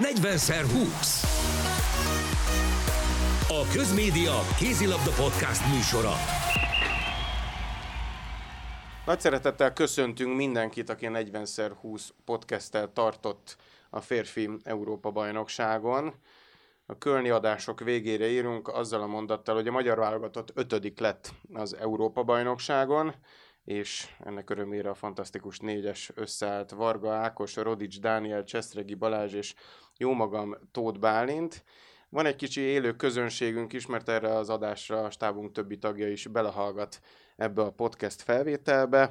40x20. A Közmédia Kézilabda Podcast műsora. Nagy szeretettel köszöntünk mindenkit, aki a 40x20 podcasttel tartott a férfi Európa bajnokságon. A kölni adások végére írunk azzal a mondattal, hogy a magyar válogatott ötödik lett az Európa bajnokságon, és ennek örömére a fantasztikus négyes összeállt Varga Ákos, Rodics Dániel, Cseszregi Balázs és jómagam Tóth Bálint. Van egy kicsi élő közönségünk is, mert erre az adásra a stábunk többi tagja is belehallgat ebbe a podcast felvételbe.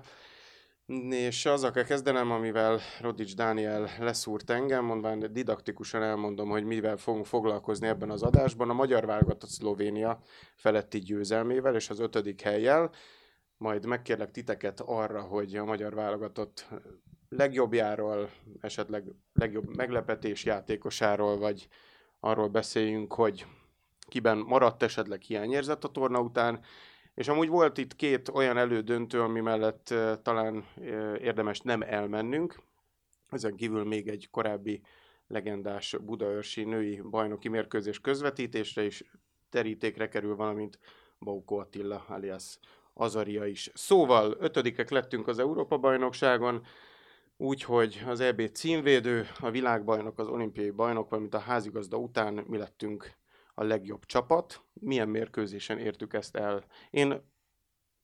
És azzal kell kezdenem, amivel Rodics Dániel leszúrt engem, mondván didaktikusan elmondom, hogy mivel fogunk foglalkozni ebben az adásban. A magyar válogatott Szlovénia feletti győzelmével és az ötödik helyjel. Majd megkérlek titeket arra, hogy a magyar válogatott legjobbjáról, esetleg legjobb meglepetés játékosáról, vagy arról beszéljünk, hogy kiben maradt esetleg hiányérzet a torna után, és amúgy volt itt két olyan elődöntő, ami mellett talán érdemes nem elmennünk. Ezen kívül még egy korábbi legendás budaörsi női bajnoki mérkőzés közvetítésre is terítékre kerül, valamint Bauko Attila alias Azaria is. Szóval ötödikek lettünk az Európa-bajnokságon, úgyhogy az EB címvédő, a világbajnok, az olimpiai bajnok, valamint a házigazda után mi lettünk a legjobb csapat. Milyen mérkőzésen értük ezt el? Én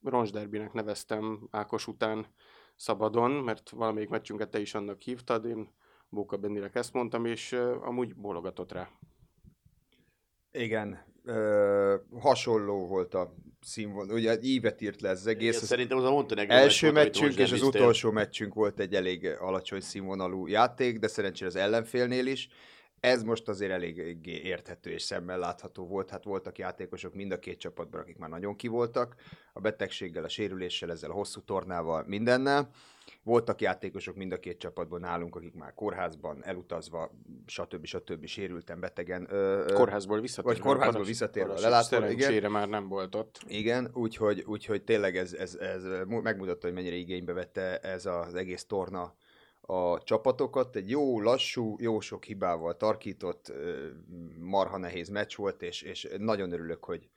roncsderbinek neveztem Ákos után szabadon, mert valamelyik meccsünket te is annak hívtad, én Bóka Bennirek ezt mondtam, és amúgy bólogatott rá. Igen, ö, hasonló volt a színvonal, ugye ívet írt le ez az egész. Igen, szerintem az a Montenegro első volt, meccsünk és az utolsó meccsünk volt egy elég alacsony színvonalú játék, de szerencsére az ellenfélnél is. Ez most azért elég érthető és szemmel látható volt. Hát voltak játékosok mind a két csapatban, akik már nagyon kivoltak. A betegséggel, a sérüléssel, ezzel a hosszú tornával, mindennel. Voltak játékosok mind a két csapatban nálunk, akik már kórházban, elutazva, stb. stb. sérülten, betegen. Ö, Kórházból visszatérve. Vagy kórházból visszatérve a Paras- lelátón, igen. Már nem volt ott. Igen, úgyhogy, úgyhogy tényleg ez, ez, ez mu- megmutatta, hogy mennyire igénybe vette ez az egész torna a csapatokat. Egy jó, lassú, jó sok hibával tarkított, marha nehéz meccs volt, és, és nagyon örülök, hogy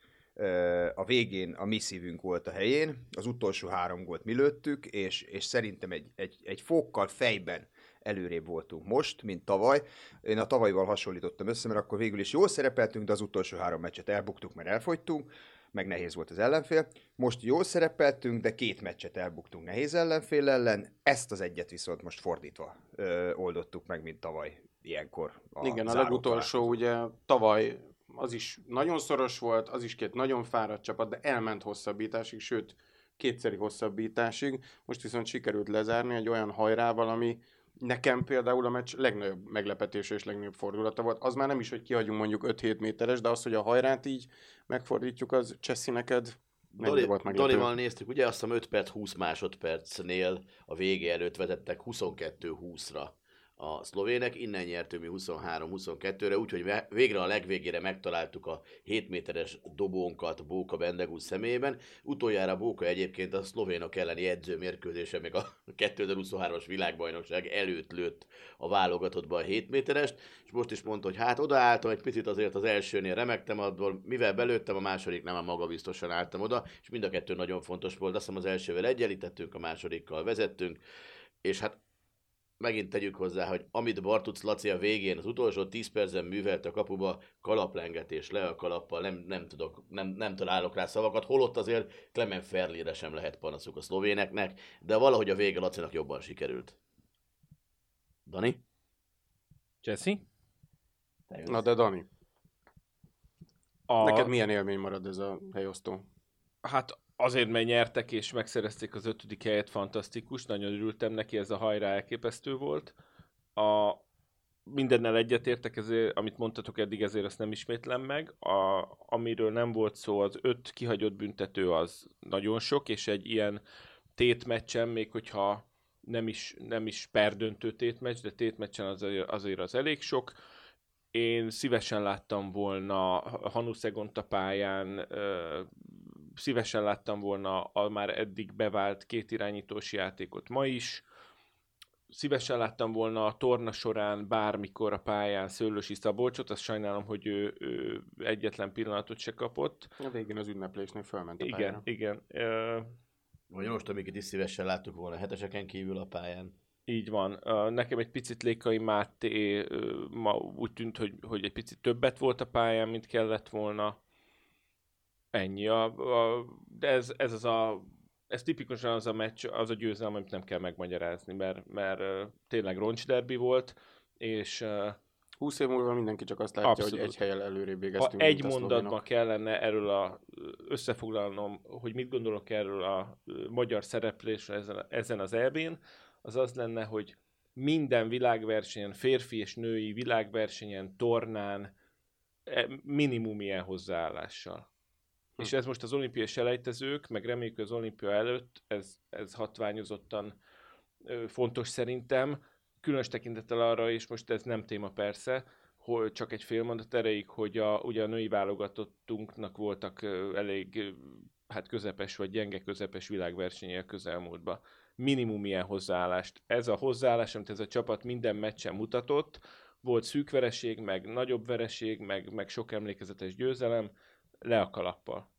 a végén a mi szívünk volt a helyén, az utolsó három gólt mi lőttük, és, és szerintem egy, egy, egy fokkal fejben előrébb voltunk most, mint tavaly. Én a tavalyval hasonlítottam össze, mert akkor végül is jól szerepeltünk, de az utolsó három meccset elbuktuk, mert elfogytunk, meg nehéz volt az ellenfél. Most jól szerepeltünk, de két meccset elbuktunk nehéz ellenfél ellen, ezt az egyet viszont most fordítva ö, oldottuk meg, mint tavaly ilyenkor. A Igen, a legutolsó ugye tavaly az is nagyon szoros volt, az is két nagyon fáradt csapat, de elment hosszabbításig, sőt kétszeri hosszabbításig. Most viszont sikerült lezárni egy olyan hajrával, ami nekem például a meccs legnagyobb meglepetése és legnagyobb fordulata volt. Az már nem is, hogy kihagyunk mondjuk 5-7 méteres, de az, hogy a hajrát így megfordítjuk, az Cseszi neked Doli, volt meglepő? Dolival néztük, ugye azt hiszem 5 perc 20 másodpercnél a vége előtt vezettek 22-20-ra a szlovének, innen nyertünk mi 23-22-re, úgyhogy végre a legvégére megtaláltuk a 7 méteres dobónkat Bóka Bendegú személyében. Utoljára Bóka egyébként a szlovénok elleni edzőmérkőzése, meg a 2023-as világbajnokság előtt lőtt a válogatottba a 7 méterest, és most is mondta, hogy hát odaálltam egy picit azért az elsőnél remektem, abból mivel belőttem, a második nem a maga biztosan álltam oda, és mind a kettő nagyon fontos volt. Azt hiszem az elsővel egyenlítettünk, a másodikkal vezettünk, és hát megint tegyük hozzá, hogy amit Bartuc Laci a végén az utolsó 10 percen művelt a kapuba, kalaplengetés le a kalappal, nem, nem, tudok, nem, nem találok rá szavakat, holott azért Clement Ferlire sem lehet panaszuk a szlovéneknek, de valahogy a vége Lacinak jobban sikerült. Dani? Jesse? Na de Dani, A... neked milyen élmény marad ez a helyosztó? Hát azért, mert nyertek és megszerezték az ötödik helyet, fantasztikus, nagyon örültem neki, ez a hajrá elképesztő volt. A, mindennel egyetértek, ezért, amit mondtatok eddig, ezért ezt nem ismétlem meg. A, amiről nem volt szó, az öt kihagyott büntető az nagyon sok, és egy ilyen tétmeccsen, még hogyha nem is, nem is perdöntő tétmeccs, de tétmeccsen azért, azért az elég sok. Én szívesen láttam volna Hanusegonta pályán, ö, szívesen láttam volna a már eddig bevált két irányítós játékot ma is. szívesen láttam volna a torna során bármikor a pályán Szőlősi Szabolcsot, azt sajnálom, hogy ő, ő egyetlen pillanatot se kapott. A végén az ünneplésnél fölment a Igen, pályára. igen. Ö, Vagy most, amiket is szívesen láttuk volna heteseken kívül a pályán. Így van. Nekem egy picit Lékai Máté ma úgy tűnt, hogy, hogy egy picit többet volt a pályán, mint kellett volna. Ennyi. A, a, de ez, ez az a ez tipikusan az a meccs, az a győzelem, amit nem kell megmagyarázni, mert, mert tényleg roncsderbi volt, és ö, 20 év múlva mindenki csak azt látja, Abszolút. hogy egy helyen előrébb ha végeztünk. egy mint a mondatban kellene erről a, összefoglalnom, hogy mit gondolok erről a magyar szereplésről ezen, ezen az EB-n, az az lenne, hogy minden világversenyen, férfi és női világversenyen, tornán e, minimum ilyen hozzáállással. És ez most az olimpiai selejtezők, meg reméljük az olimpia előtt, ez, ez hatványozottan fontos szerintem, különös tekintettel arra, és most ez nem téma persze, hogy csak egy fél mondat erejéig, hogy a, ugye a női válogatottunknak voltak elég hát közepes vagy gyenge közepes világversenyei a közelmúltban. Minimum ilyen hozzáállást. Ez a hozzáállás, amit ez a csapat minden meccsen mutatott, volt szűk vereség, meg nagyobb vereség, meg, meg sok emlékezetes győzelem, le a kalappal.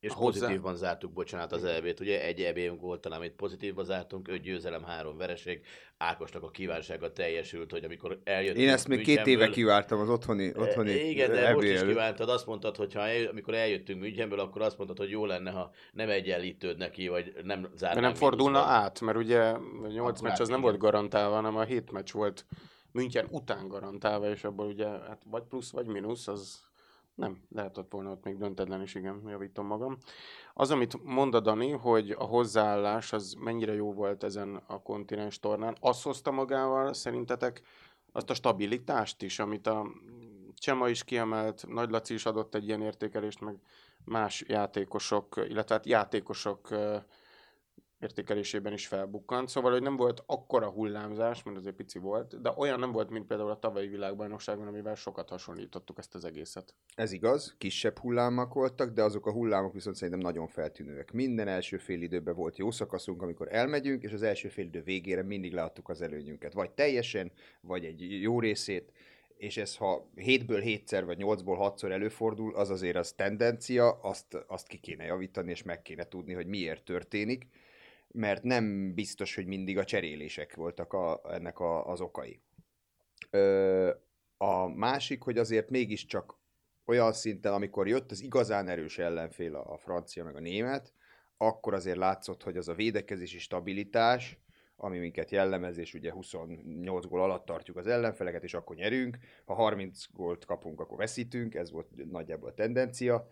És Hozzá- pozitívban zártuk, bocsánat, az EB-t. Ugye egy EB-nk volt talán, amit pozitívban zártunk, öt győzelem, három vereség. Ákosnak a kívánsága teljesült, hogy amikor eljöttünk Én ezt még két éve Münchenből- kivártam az otthoni, otthoni E, Igen, de most EB is kívántad, azt mondtad, hogy ha el, amikor eljöttünk Münchenből, akkor azt mondtad, hogy jó lenne, ha nem egyenlítőd neki, vagy nem De zárnánk nem fordulna mínuszba. át, mert ugye a 8 Akkor meccs az nem át, volt igen. garantálva, hanem a 7 meccs volt München után garantálva, és abból ugye hát vagy plusz, vagy mínusz, az nem, lehetett volna ott még döntetlen is, igen, javítom magam. Az, amit mond Dani, hogy a hozzáállás az mennyire jó volt ezen a kontinens tornán, az hozta magával szerintetek azt a stabilitást is, amit a Csema is kiemelt, Nagy Laci is adott egy ilyen értékelést, meg más játékosok, illetve hát játékosok értékelésében is felbukkant. Szóval, hogy nem volt akkora hullámzás, mert azért pici volt, de olyan nem volt, mint például a tavalyi világbajnokságon, amivel sokat hasonlítottuk ezt az egészet. Ez igaz, kisebb hullámok voltak, de azok a hullámok viszont szerintem nagyon feltűnőek. Minden első fél időben volt jó szakaszunk, amikor elmegyünk, és az első fél idő végére mindig leadtuk az előnyünket. Vagy teljesen, vagy egy jó részét, és ez ha 7-ből 7-szer, vagy 8-ból 6-szor előfordul, az azért az tendencia, azt, azt ki kéne javítani, és meg kéne tudni, hogy miért történik, mert nem biztos, hogy mindig a cserélések voltak a, ennek a, az okai. Ö, a másik, hogy azért mégiscsak olyan szinten, amikor jött az igazán erős ellenfél, a, a francia meg a német, akkor azért látszott, hogy az a védekezési stabilitás, ami minket jellemez, és ugye 28 gól alatt tartjuk az ellenfeleket, és akkor nyerünk. Ha 30 gólt kapunk, akkor veszítünk, ez volt nagyjából a tendencia.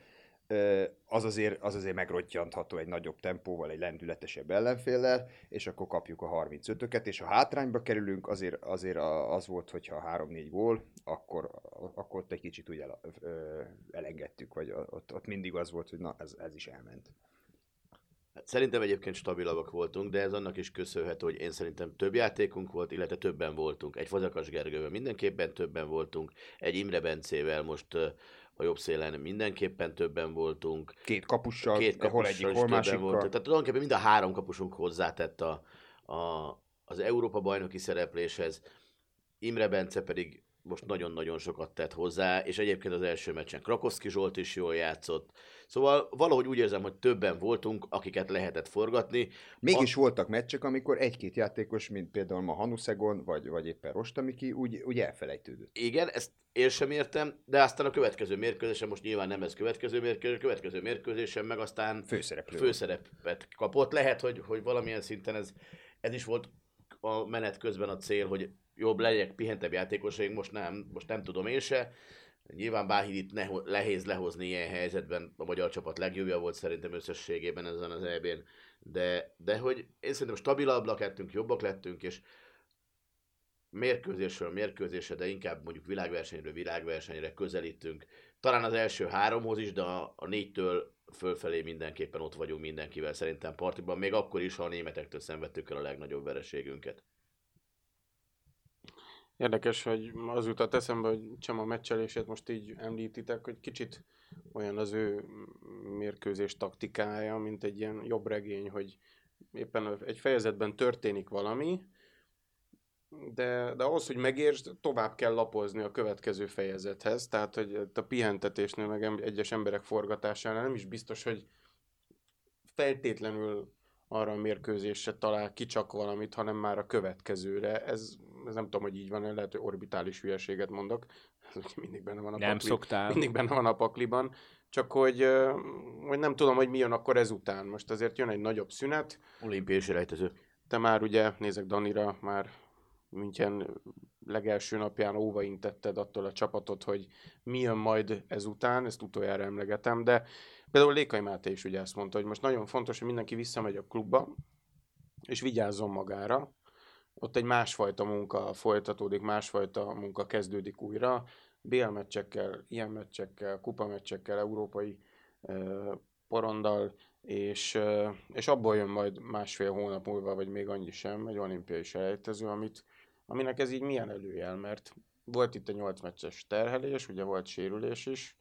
Az azért, az azért megrodjantható egy nagyobb tempóval, egy lendületesebb ellenféllel, és akkor kapjuk a 35-öket, és ha hátrányba kerülünk, azért, azért az volt, hogyha 3-4 gól, akkor, akkor ott egy kicsit ö, elengedtük, vagy ott, ott mindig az volt, hogy na, ez, ez is elment. Hát Szerintem egyébként stabilabbak voltunk, de ez annak is köszönhető, hogy én szerintem több játékunk volt, illetve többen voltunk. Egy Fazakas Gergővel mindenképpen többen voltunk, egy Imre Bencével most a jobb szélen mindenképpen többen voltunk. Két kapussal, Két hol kapussal egyik, is hol másikkal. voltunk. Tehát tulajdonképpen mind a három kapusunk hozzátett a, a, az Európa bajnoki szerepléshez. Imre Bence pedig most nagyon-nagyon sokat tett hozzá, és egyébként az első meccsen Krakowski Zsolt is jól játszott. Szóval valahogy úgy érzem, hogy többen voltunk, akiket lehetett forgatni. Mégis voltak meccsek, amikor egy-két játékos, mint például ma Hanuszegon, vagy, vagy éppen Rostamiki, úgy, úgy elfelejtődött. Igen, ezt én sem értem, de aztán a következő mérkőzésen, most nyilván nem ez következő mérkőzés, a következő mérkőzésen meg aztán Főszereplő. főszerepet kapott. Lehet, hogy, hogy valamilyen szinten ez, ez is volt a menet közben a cél, hogy jobb legyek, pihentebb játékosaink, most nem, most nem tudom én se. Nyilván Báhidit neho- nehéz lehozni ilyen helyzetben, a magyar csapat legjobbja volt szerintem összességében ezen az EB-n, de, de hogy én szerintem stabilabbak lettünk, jobbak lettünk, és mérkőzésről mérkőzésre, de inkább mondjuk világversenyről világversenyre közelítünk. Talán az első háromhoz is, de a, a négytől fölfelé mindenképpen ott vagyunk mindenkivel szerintem partiban, még akkor is, ha a németektől szenvedtük el a legnagyobb vereségünket. Érdekes, hogy az jutott eszembe, hogy Csema meccselését most így említitek, hogy kicsit olyan az ő mérkőzés taktikája, mint egy ilyen jobb regény, hogy éppen egy fejezetben történik valami, de, de ahhoz, hogy megértsd, tovább kell lapozni a következő fejezethez, tehát hogy a pihentetésnél, meg egyes emberek forgatásánál nem is biztos, hogy feltétlenül arra a mérkőzésre talál ki csak valamit, hanem már a következőre. Ez, ez nem tudom, hogy így van, lehet, hogy orbitális hülyeséget mondok. Ez ugye mindig benne van a Nem pakli, szoktál. mindig benne van a pakliban. Csak hogy, hogy nem tudom, hogy mi jön akkor ezután. Most azért jön egy nagyobb szünet, Olimpiai selejtező. te már ugye, nézek Danira, már München legelső napján óvaintetted attól a csapatot, hogy mi jön majd ezután, ezt utoljára emlegetem, de például Lékai Máté is ugye ezt mondta, hogy most nagyon fontos, hogy mindenki visszamegy a klubba, és vigyázzon magára. Ott egy másfajta munka folytatódik, másfajta munka kezdődik újra. BL meccsekkel, ilyen meccsekkel, kupameccsekkel, európai porondal, és, és abból jön majd másfél hónap múlva, vagy még annyi sem, egy olimpiai selejtező, amit, aminek ez így milyen előjel, mert volt itt egy 8 meccses terhelés, ugye volt sérülés is,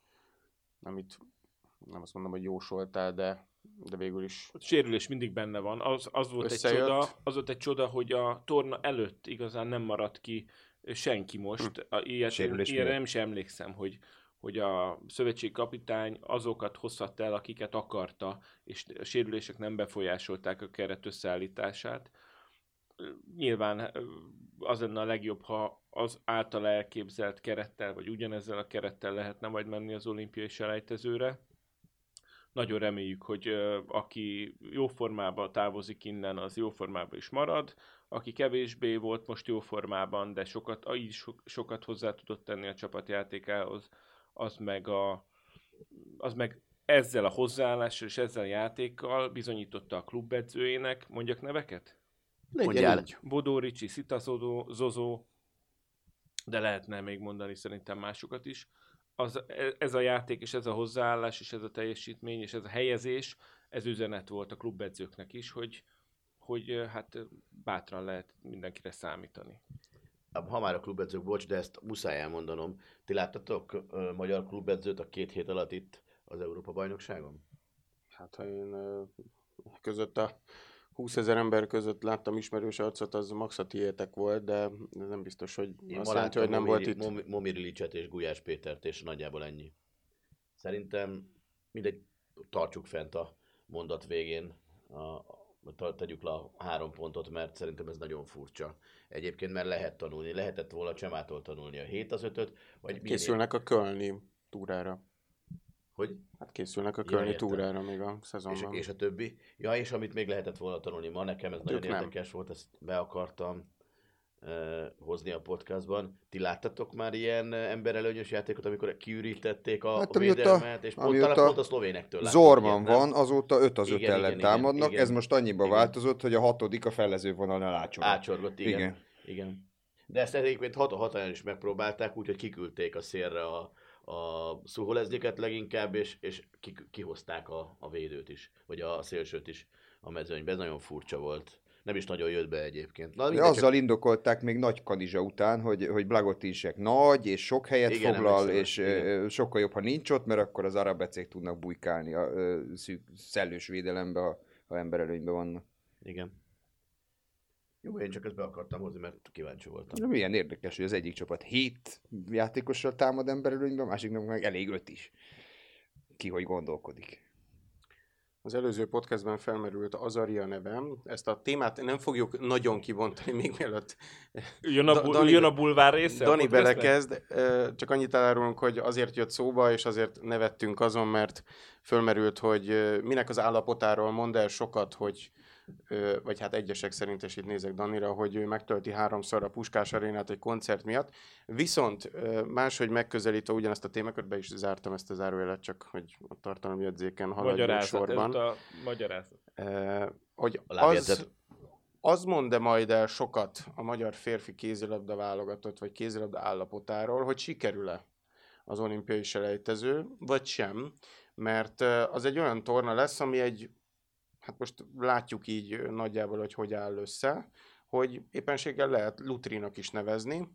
amit nem azt mondom, hogy jósoltál, de, de végül is A sérülés mindig benne van. Az, az volt Összejött. egy csoda, az volt egy csoda, hogy a torna előtt igazán nem maradt ki senki most. A, ilyet, Sérülés ilyenre nem is emlékszem, hogy hogy a szövetségi kapitány azokat hozhatta el, akiket akarta, és a sérülések nem befolyásolták a keret összeállítását. Nyilván az lenne a legjobb, ha az által elképzelt kerettel, vagy ugyanezzel a kerettel lehetne majd menni az olimpiai selejtezőre. Nagyon reméljük, hogy aki jó formában távozik innen, az jó formában is marad. Aki kevésbé volt most jó formában, de sokat, így so, sokat hozzá tudott tenni a csapatjátékához, az meg, a, az meg ezzel a hozzáállással és ezzel a játékkal bizonyította a klubedzőjének, mondjak neveket? Mondjál. Bodó Ricsi, Szita Zozó, de lehetne még mondani szerintem másokat is. Az, e- ez a játék, és ez a hozzáállás, és ez a teljesítmény, és ez a helyezés, ez üzenet volt a klubedzőknek is, hogy, hogy hát bátran lehet mindenkire számítani. Ha már a klubedzők, bocs, de ezt muszáj elmondanom. Ti láttatok magyar klubedzőt a két hét alatt itt az Európa-bajnokságon? Hát ha én között a 20 ezer ember között láttam ismerős arcot, az max a tiétek volt, de nem biztos, hogy Én azt láttam hogy nem volt Momiri- itt. Momi- Momir Ilicset és Gulyás Pétert, és nagyjából ennyi. Szerintem mindegy, tartsuk fent a mondat végén, a, tegyük le a három pontot, mert szerintem ez nagyon furcsa. Egyébként mert lehet tanulni, lehetett volna Csemától tanulni a 7 az 5 vagy Készülnek a Kölni túrára. Hogy? Hát készülnek a Ja, Kölni értem. túrára még a És, szezonban. és a többi. Ja, és amit még lehetett volna tanulni ma, nekem ez nagyon Ők nem. érdekes volt, ezt be akartam uh, hozni a podcastban. Ti láttatok már ilyen emberelőnyös játékot, amikor kiürítették a, Hát, a védelmet, és pont, talán pont a szlovénektől láttam Zorman ilyet, van, azóta 5 az 5 Igen, ellen igen, támadnak, igen. ez most annyiba Igen. változott, hogy a hatodik a felező vonalnál ácsorog. Átsorgott, igen. igen. Igen. De ezt egyébként hat a hatalján is megpróbálták, úgyhogy kiküldték a szélre a, a szuholezniket leginkább, és, és ki, kihozták a, a védőt is, vagy a szélsőt is a mezőnybe. Ez nagyon furcsa volt. Nem is nagyon jött be egyébként. Na, De mindegy, azzal indokolták még nagy kanizsa után, hogy, hogy Blagotinsek nagy, és sok helyet Igen, foglal, és igen. sokkal jobb, ha nincs ott, mert akkor az arabecék tudnak bujkálni a szűk, szellős védelembe, ha, ha emberelőnyben vannak. Igen. Jó, én csak ezt be akartam hozni, mert kíváncsi voltam. De milyen érdekes, hogy az egyik csapat hét játékossal támad emberelőnyben, a másiknak meg elég öt is. Ki hogy gondolkodik. Az előző podcastben felmerült Azaria nevem. Ezt a témát nem fogjuk nagyon kibontani, még mielőtt Jön a, bu- Dani- jön a bulvár része? Dani belekezd, csak annyit elárulunk, hogy azért jött szóba, és azért nevettünk azon, mert fölmerült, hogy minek az állapotáról mond el sokat, hogy vagy hát egyesek szerint, és itt nézek Danira, hogy ő megtölti háromszor a Puskás arénát egy koncert miatt. Viszont máshogy megközelítve ugyanezt a témakört, be is zártam ezt a zárójelet, csak hogy a tartalmi jegyzéken haladjunk Magyarázat, sorban. ez a magyarázat. Eh, hogy az, az mond-e majd el sokat a magyar férfi kézilabda válogatott, vagy kézilabda állapotáról, hogy sikerül-e az olimpiai selejtező, vagy sem, mert az egy olyan torna lesz, ami egy, hát most látjuk így nagyjából, hogy hogy áll össze, hogy éppenséggel lehet Lutrinak is nevezni,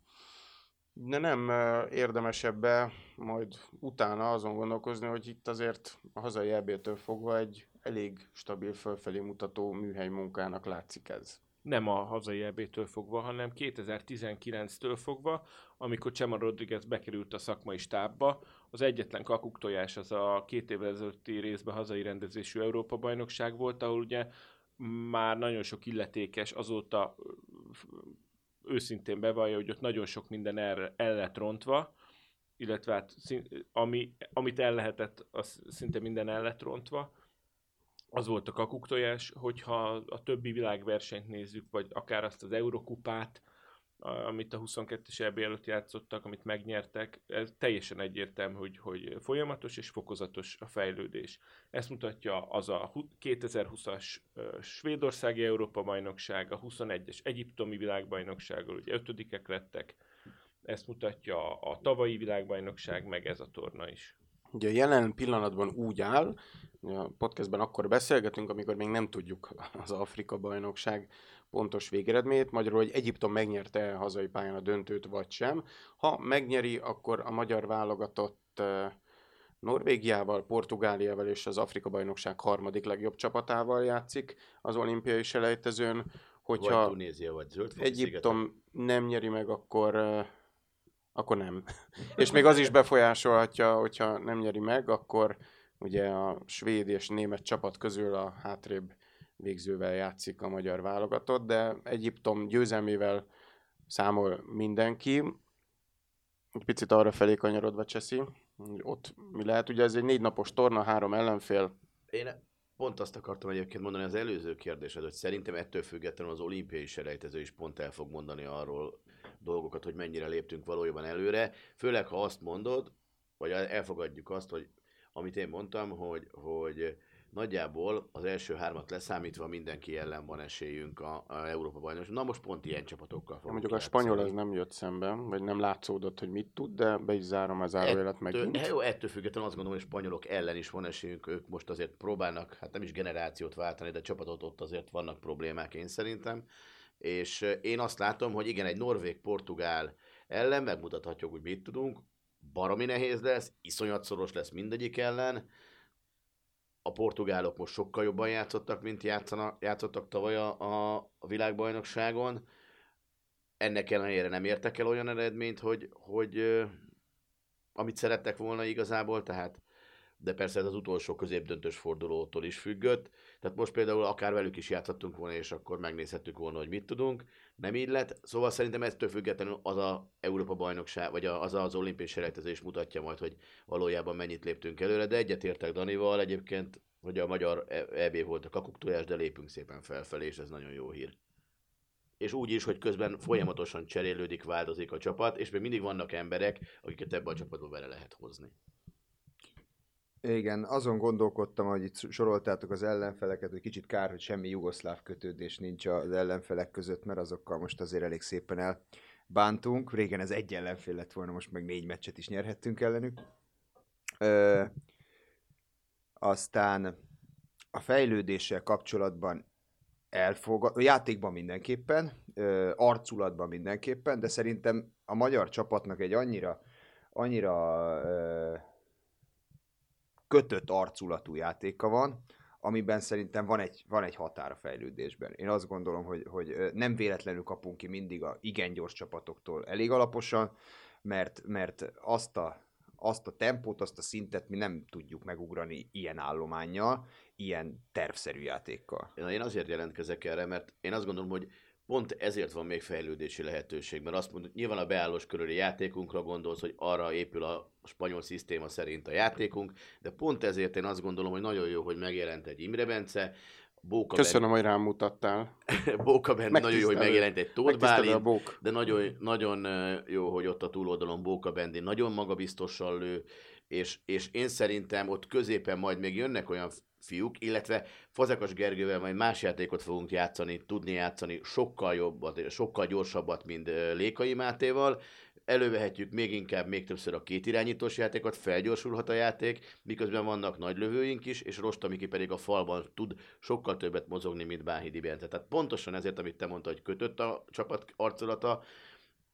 de nem eh, érdemesebbe majd utána azon gondolkozni, hogy itt azért a hazai EB-től fogva egy elég stabil fölfelé mutató műhely munkának látszik ez. nem a hazai EB-től fogva, hanem 2019-től fogva, amikor Csema Rodriguez bekerült a szakmai stábba, az egyetlen kakuktojás az a két évvel ezelőtti részben hazai rendezésű Európa-bajnokság volt, ahol ugye már nagyon sok illetékes azóta őszintén bevallja, hogy ott nagyon sok minden el, el lett rontva, illetve hát, ami, amit el lehetett, az szinte minden el lett rontva. Az volt a kakuktojás, hogyha a többi világversenyt nézzük, vagy akár azt az Eurokupát, amit a 22-es EB előtt játszottak, amit megnyertek, ez teljesen egyértelmű, hogy, hogy folyamatos és fokozatos a fejlődés. Ezt mutatja az a 2020-as Svédországi Európa-bajnokság, a 21-es Egyiptomi világbajnoksággal, ugye ötödikek lettek, ezt mutatja a tavalyi világbajnokság, meg ez a torna is. Ugye jelen pillanatban úgy áll, a podcastben akkor beszélgetünk, amikor még nem tudjuk az Afrika bajnokság pontos végeredményét, magyarul, hogy Egyiptom megnyerte hazai pályán a döntőt, vagy sem. Ha megnyeri, akkor a magyar válogatott Norvégiával, Portugáliával és az Afrika bajnokság harmadik legjobb csapatával játszik az olimpiai selejtezőn. Hogyha vagy Tunézia, vagy Zöld Egyiptom nem nyeri meg, akkor akkor nem. és még az is befolyásolhatja, hogyha nem nyeri meg, akkor ugye a svéd és német csapat közül a hátrébb végzővel játszik a magyar válogatott, de Egyiptom győzelmével számol mindenki. Picit arra felé kanyarodva Cseszi, ott mi lehet, ugye ez egy négy napos torna, három ellenfél. Én pont azt akartam egyébként mondani az előző kérdésed, hogy szerintem ettől függetlenül az olimpiai selejtező is pont el fog mondani arról dolgokat, hogy mennyire léptünk valójában előre, főleg ha azt mondod, vagy elfogadjuk azt, hogy amit én mondtam, hogy, hogy nagyjából az első hármat leszámítva mindenki ellen van esélyünk a, a Európa bajnokság. Na most pont ilyen csapatokkal fogunk Mondjuk a spanyol az nem jött szembe, vagy nem látszódott, hogy mit tud, de be is zárom az zárójelet megint. Ettől, jó, ettől függetlenül azt gondolom, hogy spanyolok ellen is van esélyünk, ők most azért próbálnak, hát nem is generációt váltani, de csapatot ott azért vannak problémák én szerintem. És én azt látom, hogy igen, egy norvég-portugál ellen megmutathatjuk, hogy mit tudunk, baromi nehéz lesz, iszonyat szoros lesz mindegyik ellen, a portugálok most sokkal jobban játszottak, mint játszana, játszottak tavaly a, a, világbajnokságon. Ennek ellenére nem értek el olyan eredményt, hogy, hogy amit szerettek volna igazából, tehát de persze ez az utolsó középdöntős fordulótól is függött. Tehát most például akár velük is játszhattunk volna, és akkor megnézhettük volna, hogy mit tudunk. Nem így lett. Szóval szerintem ettől függetlenül az a Európa bajnokság, vagy az az olimpiai selejtezés mutatja majd, hogy valójában mennyit léptünk előre. De egyetértek Danival egyébként, hogy a magyar EB volt a kakuktojás, de lépünk szépen felfelé, és ez nagyon jó hír és úgy is, hogy közben folyamatosan cserélődik, változik a csapat, és még mindig vannak emberek, akiket ebbe a csapatba bele lehet hozni. Igen, azon gondolkodtam, hogy itt soroltátok az ellenfeleket, hogy kicsit kár, hogy semmi jugoszláv kötődés nincs az ellenfelek között, mert azokkal most azért elég szépen elbántunk. Régen ez egy ellenfél lett volna, most meg négy meccset is nyerhettünk ellenük. Ö, aztán a fejlődéssel kapcsolatban elfogad, a játékban mindenképpen, ö, arculatban mindenképpen, de szerintem a magyar csapatnak egy annyira, annyira ö, kötött arculatú játéka van, amiben szerintem van egy, van egy határ a fejlődésben. Én azt gondolom, hogy, hogy nem véletlenül kapunk ki mindig a igen gyors csapatoktól elég alaposan, mert, mert azt a, azt a tempót, azt a szintet mi nem tudjuk megugrani ilyen állományjal, ilyen tervszerű játékkal. Én azért jelentkezek erre, mert én azt gondolom, hogy pont ezért van még fejlődési lehetőség, mert azt mondod, nyilván a beállós körüli játékunkra gondolsz, hogy arra épül a spanyol szisztéma szerint a játékunk, de pont ezért én azt gondolom, hogy nagyon jó, hogy megjelent egy Imre Bence, Bóka Köszönöm, ben... hogy rám mutattál. Bóka Bend, nagyon jó, hogy megjelent egy Tóth Bálint, de nagyon, nagyon jó, hogy ott a túloldalon Bóka Bendi nagyon magabiztosan lő, és, és én szerintem ott középen majd még jönnek olyan fiúk, illetve Fazekas Gergővel majd más játékot fogunk játszani, tudni játszani sokkal jobbat, sokkal gyorsabbat, mint Lékai Mátéval. Elővehetjük még inkább, még többször a két irányítós játékot, felgyorsulhat a játék, miközben vannak nagy lövőink is, és Rostamiki pedig a falban tud sokkal többet mozogni, mint Báhidi Bence. Tehát pontosan ezért, amit te mondtad, hogy kötött a csapat arculata,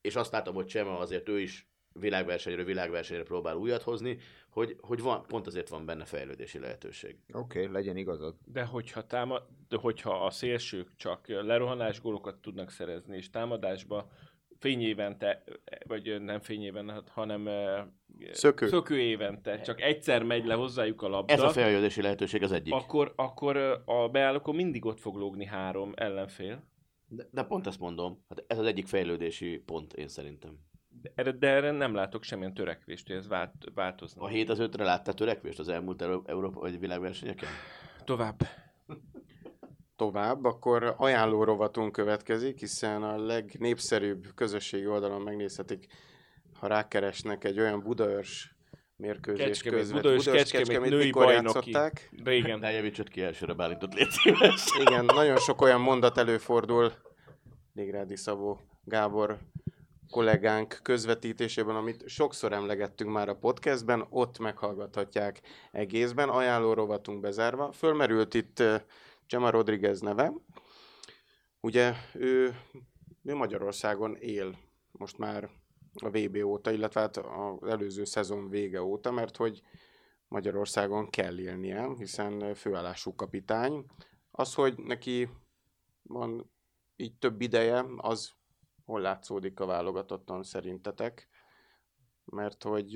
és azt látom, hogy Csema azért ő is világversenyről világversenyre próbál újat hozni, hogy, hogy van, pont azért van benne fejlődési lehetőség. Oké, okay, legyen igazad. De hogyha, támad, de hogyha a szélsők csak lerohanás gólokat tudnak szerezni, és támadásba fényévente, vagy nem fényéven, hanem eh, Szökő. szökő évente, csak egyszer megy le hozzájuk a labda, Ez a fejlődési lehetőség az egyik. akkor, akkor eh, a beállókon mindig ott fog lógni három ellenfél. De, de pont ezt mondom, hát ez az egyik fejlődési pont, én szerintem. De erre, de erre nem látok semmilyen törekvést, hogy ez vált, változna. A 7 az 5-re láttál törekvést az elmúlt Euró- Európa vagy világversenyeken? Tovább. Tovább, akkor ajánló rovatunk következik, hiszen a legnépszerűbb közösségi oldalon megnézhetik, ha rákeresnek egy olyan Budaörs mérkőzés Kecskemét, közvet. Budaörs, Kecskemét női mikor bajnoki. játszották. Régen. Ne javítsd ki elsőre Bálintot, légy szíves. Igen, nagyon sok olyan mondat előfordul Légrádi Szabó Gábor kollégánk közvetítésében, amit sokszor emlegettünk már a podcastben, ott meghallgathatják egészben, ajánló rovatunk bezárva. Fölmerült itt Gemma Rodriguez neve, ugye ő, ő Magyarországon él most már a VB óta, illetve hát az előző szezon vége óta, mert hogy Magyarországon kell élnie, hiszen főállású kapitány. Az, hogy neki van így több ideje, az hol látszódik a válogatottan szerintetek? Mert hogy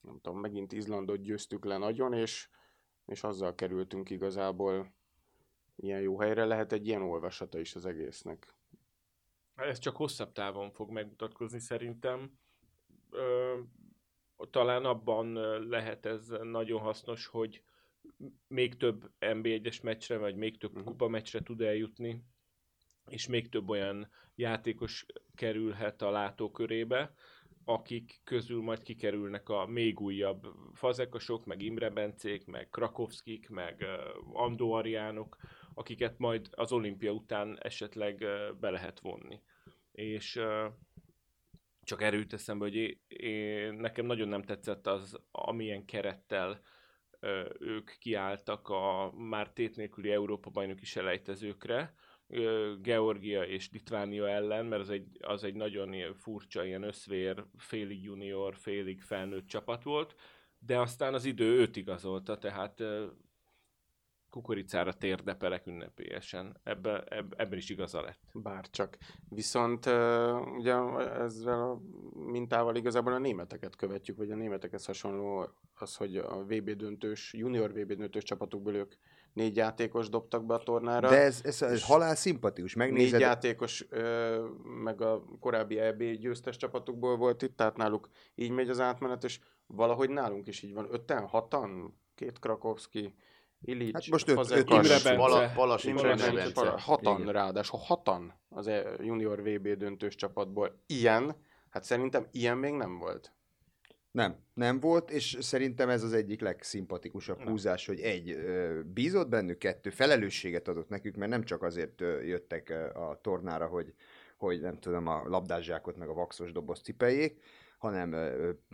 nem tudom, megint Izlandot győztük le nagyon, és, és azzal kerültünk igazából ilyen jó helyre. Lehet egy ilyen olvasata is az egésznek. Ez csak hosszabb távon fog megmutatkozni szerintem. Ö, talán abban lehet ez nagyon hasznos, hogy még több NB1-es meccsre, vagy még több Mhm. kupa meccsre tud eljutni, és még több olyan játékos kerülhet a látókörébe, akik közül majd kikerülnek a még újabb fazekasok, meg Imre Bencék, meg Krakowskik, meg Andó Ariánok, akiket majd az olimpia után esetleg be lehet vonni. És csak erőt eszembe, hogy én, én, nekem nagyon nem tetszett az, amilyen kerettel ők kiálltak a már tét nélküli Európa-bajnoki selejtezőkre, ö, Georgia és Litvánia ellen, mert az egy, az egy nagyon furcsa, ilyen összvér, félig junior, félig felnőtt csapat volt, de aztán az idő őt igazolta, tehát kukoricára térdepelek ünnepélyesen. Ebbe, eb, ebben is igaza lett. Bárcsak. Viszont ugye ezzel a mintával igazából a németeket követjük, vagy a németekhez hasonló az, hogy a VB döntős, junior VB döntős csapatokból ők négy játékos dobtak be a tornára. De ez, ez, ez halál szimpatikus. négy Megnézed, játékos, ö, meg a korábbi EB győztes csapatukból volt itt, tehát náluk így megy az átmenet, és valahogy nálunk is így van. Öten, hatan, két Krakowski, Illich, Hát most öt- öt Imre Bence. Pala, Palasic, Imre Imre Bence, Bence. Hatan Igen. ráadásul, hatan az e- junior VB döntős csapatból. Ilyen, hát szerintem ilyen még nem volt. Nem, nem volt, és szerintem ez az egyik legszimpatikusabb Nem. húzás, hogy egy, bízott bennük, kettő, felelősséget adott nekük, mert nem csak azért jöttek a tornára, hogy, hogy nem tudom, a labdászsákot meg a vaxos doboz cipeljék, hanem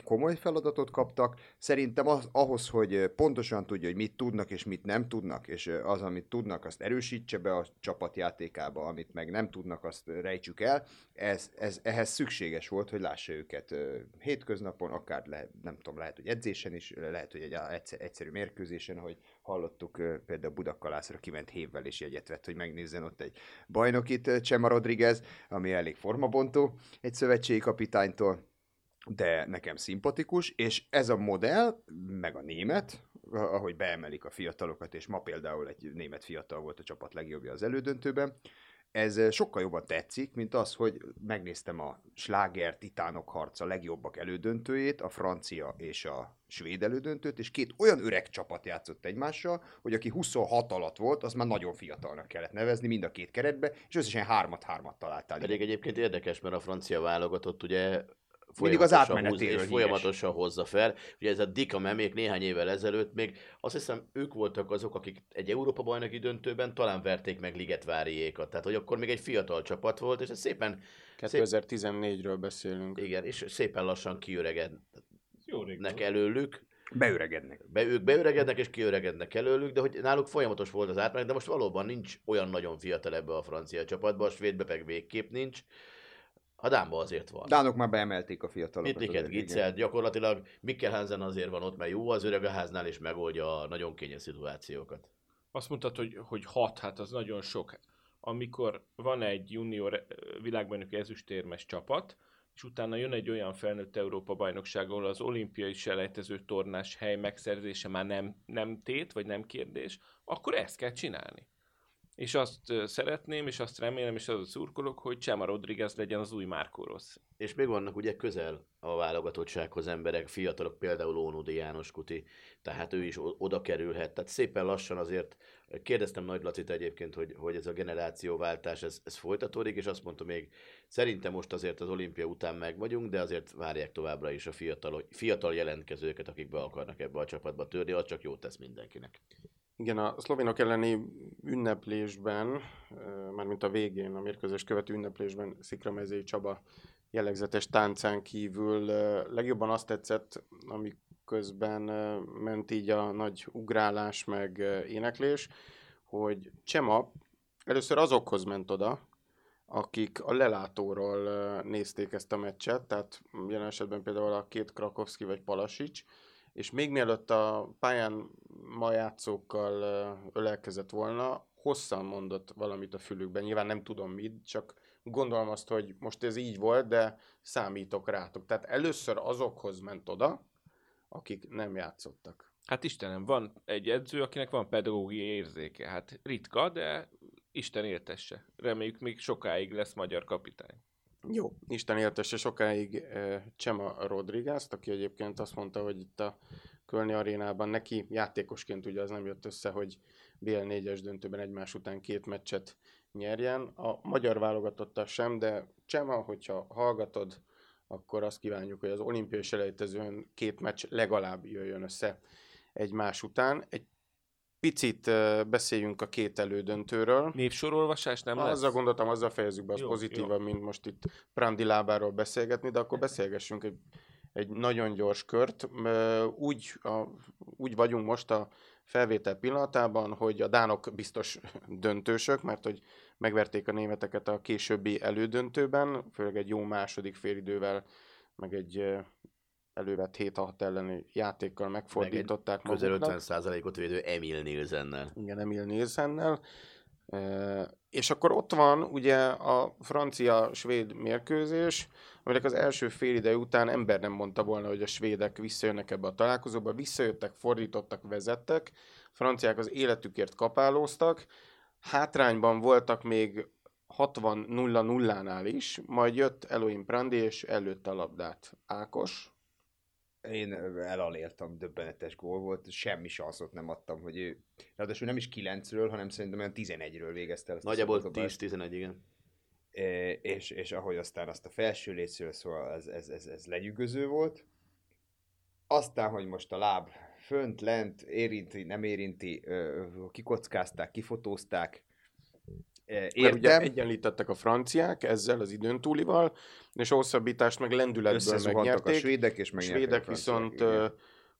komoly feladatot kaptak. Szerintem az, ahhoz, hogy pontosan tudja, hogy mit tudnak és mit nem tudnak, és az, amit tudnak, azt erősítse be a csapatjátékába, amit meg nem tudnak, azt rejtsük el. Ez, ez, ehhez szükséges volt, hogy lássa őket hétköznapon, akár lehet, nem tudom, lehet, hogy edzésen is, lehet, hogy egy egyszer, egyszerű mérkőzésen, hogy hallottuk, például Budakalászra kiment hévvel és jegyet vett, hogy megnézzen ott egy bajnokit, Csema Rodriguez, ami elég formabontó egy szövetségi kapitánytól, de nekem szimpatikus, és ez a modell, meg a német, ahogy beemelik a fiatalokat, és ma például egy német fiatal volt a csapat legjobbja az elődöntőben, ez sokkal jobban tetszik, mint az, hogy megnéztem a sláger titánok harca legjobbak elődöntőjét, a francia és a svéd elődöntőt, és két olyan öreg csapat játszott egymással, hogy aki 26 alatt volt, az már nagyon fiatalnak kellett nevezni mind a két keretbe, és összesen hármat-hármat találtál. Pedig egyébként érdekes, mert a francia válogatott ugye Mindig az átmenetéről húz, és folyamatosan hozza fel. Ugye ez a Dika memék néhány évvel ezelőtt még azt hiszem ők voltak azok, akik egy Európa bajnoki döntőben talán verték meg Ligetváriékat. Tehát, hogy akkor még egy fiatal csapat volt, és ez szépen, 2014-ről beszélünk. igen, és szépen lassan volt. előlük. Beöregednek. Be, ők beöregednek és kiöregednek előlük, de hogy náluk folyamatos volt az átmenet, de most valóban nincs olyan nagyon fiatal ebbe a francia csapatba, a svédbe meg végképp nincs. A Dánba azért van. Dánok már beemelték a fiatalokat. Igen. Gitzelt, gyakorlatilag Mikkel Hansen azért van ott, mert jó az öreg a háznál, és megoldja a nagyon kényes szituációkat. Azt mondtad, hogy, hogy hat, hát az nagyon sok. Amikor van egy junior eh, világbajnoki ezüstérmes csapat, és utána jön egy olyan felnőtt Európa bajnokság, ahol az olimpiai selejtező tornás hely megszerzése már nem, nem tét, vagy nem kérdés, akkor ezt kell csinálni. És azt szeretném, és azt remélem, és az a szurkolok, hogy Csema Rodriguez legyen az új Márkó. És még vannak ugye közel a válogatottsághoz emberek, fiatalok, például Ónodi János Kuti, tehát ő is oda kerülhet. Tehát szépen lassan azért kérdeztem Nagy Lacit egyébként, hogy, hogy ez a generációváltás, ez, ez folytatódik, és azt mondta még, szerintem most azért az olimpia után meg vagyunk, de azért várják továbbra is a fiatal, fiatal jelentkezőket, akik be akarnak ebbe a csapatba törni, az csak jót tesz mindenkinek. Igen, a szlovénok elleni ünneplésben, mármint a végén, a mérkőzés követő ünneplésben Szikramezei Csaba jellegzetes táncán kívül legjobban azt tetszett, ami közben ment így a nagy ugrálás meg éneklés, hogy Csema először azokhoz ment oda, akik a lelátóról nézték ezt a meccset, tehát jelen esetben például a két Krakowski vagy Palasics, és még mielőtt a pályán ma játszókkal ölelkezett volna, hosszan mondott valamit a fülükben. Nyilván nem tudom mit, csak gondolom azt, hogy most ez így volt, de számítok rátok. Tehát először azokhoz ment oda, akik nem játszottak. Hát Istenem, van egy edző, akinek van pedagógiai érzéke. Hát ritka, de Isten éltesse. Reméljük még sokáig lesz magyar kapitány. Jó, Isten éltesse sokáig Csema rodriguez aki egyébként azt mondta, hogy itt a Kölni arénában neki játékosként ugye az nem jött össze, hogy BL4-es döntőben egymás után két meccset nyerjen. A magyar válogatotta sem, de Csema, hogyha hallgatod, akkor azt kívánjuk, hogy az olimpiai selejtezőn két meccs legalább jöjjön össze egymás után. Egy picit beszéljünk a két elődöntőről. Névsorolvasás nem lesz? Azzal gondoltam, azzal fejezzük be, az Jó, pozitívan, mint most itt Prandi lábáról beszélgetni, de akkor beszélgessünk egy, egy nagyon gyors kört. Úgy, a, úgy vagyunk most a felvétel pillanatában, hogy a dánok biztos döntősök, mert hogy megverték a németeket a későbbi elődöntőben, főleg egy jó második félidővel, meg egy elővett 7-6 elleni játékkal megfordították Közel maguknak. 50%-ot védő Emil Nielsennel. Igen, Emil Nielsennel. E, és akkor ott van ugye a francia-svéd mérkőzés, aminek az első fél idő után ember nem mondta volna, hogy a svédek visszajönnek ebbe a találkozóba. Visszajöttek, fordítottak, vezettek. A franciák az életükért kapálóztak. Hátrányban voltak még 60-0-0-nál is, majd jött Elohim Prandi, és előtte a labdát. Ákos, Én elaléltam, döbbenetes gól volt, semmi sanszot nem adtam, hogy ő, ráadásul nem is 9-ről, hanem szerintem olyan 11-ről végezte ezt Nagyjából szabadobást. 10-11, igen. E, és, és ahogy aztán azt a felső létszőről, szóval ez, ez, ez, ez lenyűgöző volt. Aztán, hogy most a láb fönt, lent, érinti, nem érinti, kikockázták, kifotózták, E, Mert ugye értem, egyenlítettek a franciák ezzel az időn túlival, és hosszabbítást meg lendületből összezuhantak a megnyerték. svédek, és megnyerték svédek viszont igen.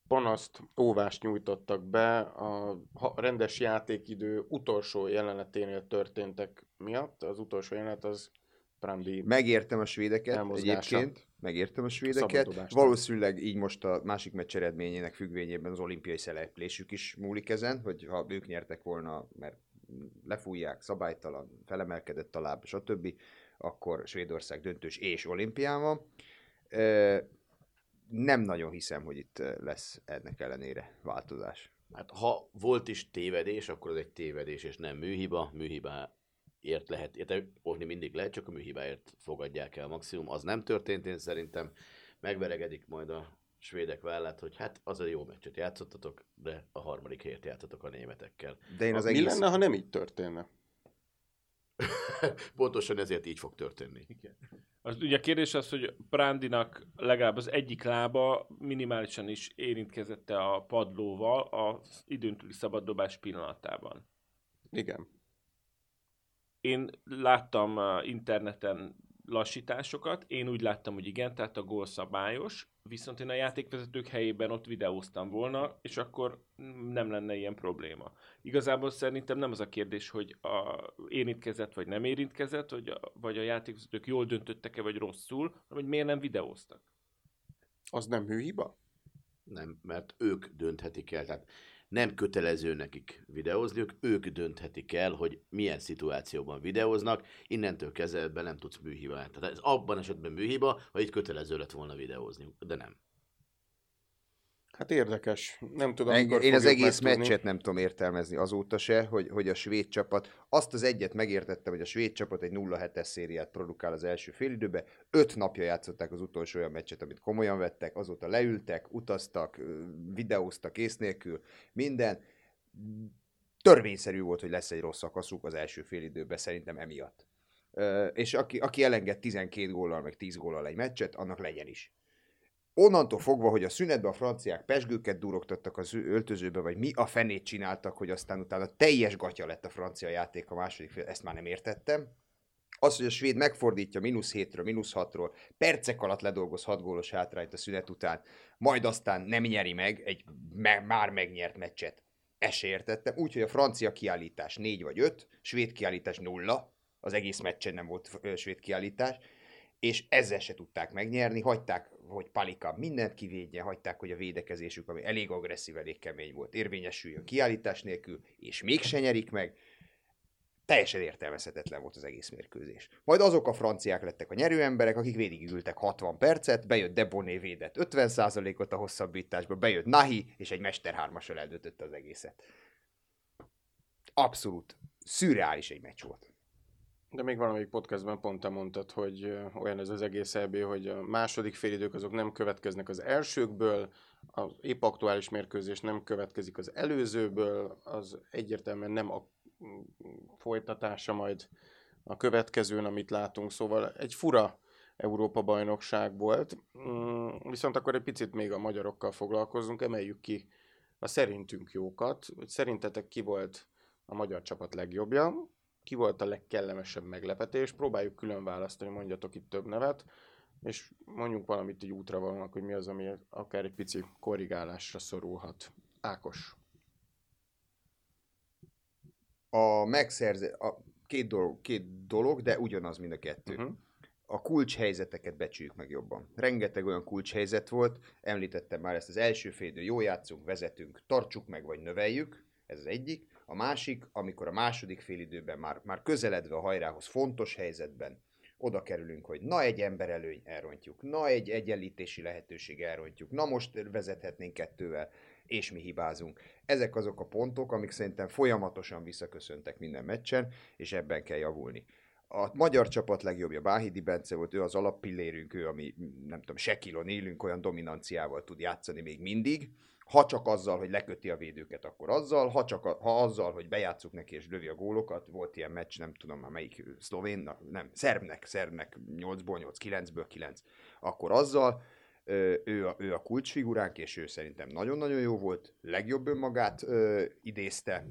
panaszt, óvást nyújtottak be a rendes játékidő utolsó jeleneténél történtek miatt. Az utolsó jelenet az Prandi Megértem a svédeket elmozgása. egyébként, megértem a svédeket. Valószínűleg így most a másik meccs eredményének függvényében az olimpiai szereplésük is múlik ezen, hogy ha ők nyertek volna, mert lefújják, szabálytalan, felemelkedett a láb, stb., akkor Svédország döntős és olimpián van. Nem nagyon hiszem, hogy itt lesz ennek ellenére változás. Hát ha volt is tévedés, akkor az egy tévedés, és nem műhiba. Műhibáért lehet, érte, okni mindig lehet, csak a műhibáért fogadják el maximum. Az nem történt, én szerintem megveregedik majd a svédek vállát, hogy hát az a jó meccset játszottatok, de a harmadik helyet játszottatok a németekkel. De én az Mi egész... lenne, ha nem így történne? Pontosan ezért így fog történni. Az, ugye a kérdés az, hogy Brandinak legalább az egyik lába minimálisan is érintkezette a padlóval az időn túli szabaddobás pillanatában. Igen. Én láttam uh, interneten lassításokat. Én úgy láttam, hogy igen, tehát a gól szabályos, viszont én a játékvezetők helyében ott videóztam volna, és akkor nem lenne ilyen probléma. Igazából szerintem nem az a kérdés, hogy a érintkezett vagy nem érintkezett, vagy a, vagy a játékvezetők jól döntöttek-e vagy rosszul, hanem hogy miért nem videóztak. Az nem hűhiba? Nem, mert ők dönthetik el. Tehát nem kötelező nekik videózniuk, ők dönthetik el, hogy milyen szituációban videóznak, innentől kezdve nem tudsz műhiba. Tehát ez abban esetben műhiba, ha itt kötelező lett volna videózni, de nem. Hát érdekes. Nem tudom, Eng- Én az egész megtudni. meccset nem tudom értelmezni azóta se, hogy, hogy a svéd csapat, azt az egyet megértettem, hogy a svéd csapat egy 0-7-es szériát produkál az első félidőbe, öt napja játszották az utolsó olyan meccset, amit komolyan vettek, azóta leültek, utaztak, videóztak ész nélkül, minden. Törvényszerű volt, hogy lesz egy rossz szakaszuk az első félidőben, szerintem emiatt. És aki, aki elenged 12 góllal, meg 10 góllal egy meccset, annak legyen is onnantól fogva, hogy a szünetben a franciák pesgőket durogtattak az öltözőbe, vagy mi a fenét csináltak, hogy aztán utána teljes gatya lett a francia játék a második fél, ezt már nem értettem. Az, hogy a svéd megfordítja mínusz 7-ről, mínusz 6-ról, percek alatt ledolgoz 6 gólos hátrányt a szünet után, majd aztán nem nyeri meg egy me- már megnyert meccset. Ezt se értettem. Úgyhogy a francia kiállítás 4 vagy 5, svéd kiállítás 0, az egész meccsen nem volt svéd kiállítás, és ezzel se tudták megnyerni, hagyták, hogy Palika mindent kivédjen, hagyták, hogy a védekezésük, ami elég agresszív, elég kemény volt, érvényesüljön kiállítás nélkül, és mégse nyerik meg. Teljesen értelmezhetetlen volt az egész mérkőzés. Majd azok a franciák lettek a nyerő emberek, akik végigültek 60 percet, bejött Deboné védett 50%-ot a hosszabbításba, bejött Nahi, és egy Mester 3 eldöntötte az egészet. Abszolút szürreális egy meccs volt. De még valamelyik podcastban pont te mondtad, hogy olyan ez az egész EB, hogy a második félidők azok nem következnek az elsőkből, az épp aktuális mérkőzés nem következik az előzőből, az egyértelműen nem a folytatása majd a következőn, amit látunk. Szóval egy fura Európa-bajnokság volt. Mm, Viszont akkor egy picit még a magyarokkal foglalkozunk, emeljük ki a szerintünk jókat, hogy szerintetek ki volt a magyar csapat legjobbja, ki volt a legkellemesebb meglepetés, próbáljuk külön választani, mondjatok itt több nevet, és mondjuk valamit így útra vannak, hogy mi az, ami akár egy pici korrigálásra szorulhat. Ákos. A megszerzé... A két, dolog, két dolog, de ugyanaz mind a kettő. Uh-huh. a kulcshelyzeteket becsüljük meg jobban. Rengeteg olyan kulcshelyzet volt, említettem már ezt az első félidő, jó játszunk, vezetünk, tartsuk meg, vagy növeljük, ez az egyik. A másik, amikor a második félidőben már, már közeledve a hajrához fontos helyzetben oda kerülünk, hogy na egy ember előny elrontjuk, na egy egyenlítési lehetőség elrontjuk, na most vezethetnénk kettővel, és mi hibázunk. Ezek azok a pontok, amik szerintem folyamatosan visszaköszöntek minden meccsen, és ebben kell javulni. A magyar csapat legjobbja Báhidi Bence volt, ő az alappillérünk, ő, ami nem tudom, se kilon élünk, olyan dominanciával tud játszani még mindig. Ha csak azzal, hogy leköti a védőket, akkor azzal, ha, csak a, ha azzal, hogy bejátszuk neki és lövi a gólokat, volt ilyen meccs, nem tudom már melyik szlovén, nem, szerbnek, szerbnek 8-ból 8, 9-ből 9, akkor azzal, ö, ő a, ő a kulcsfiguránk, és ő szerintem nagyon-nagyon jó volt, legjobb önmagát ö, idézte.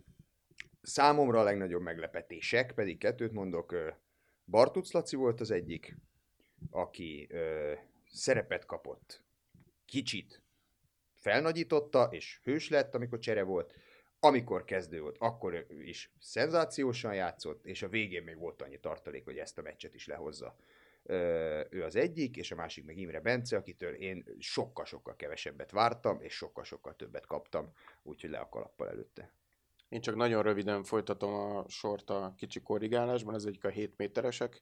Számomra a legnagyobb meglepetések, pedig kettőt mondok, Bartuc Laci volt az egyik, aki ö, szerepet kapott, kicsit felnagyította, és hős lett, amikor csere volt, amikor kezdő volt, akkor is szenzációsan játszott, és a végén még volt annyi tartalék, hogy ezt a meccset is lehozza. Ő az egyik, és a másik meg Imre Bence, akitől én sokkal-sokkal kevesebbet vártam, és sokkal-sokkal többet kaptam, úgyhogy le a kalappal előtte. Én csak nagyon röviden folytatom a sort a kicsi korrigálásban, ez egyik a 7 méteresek,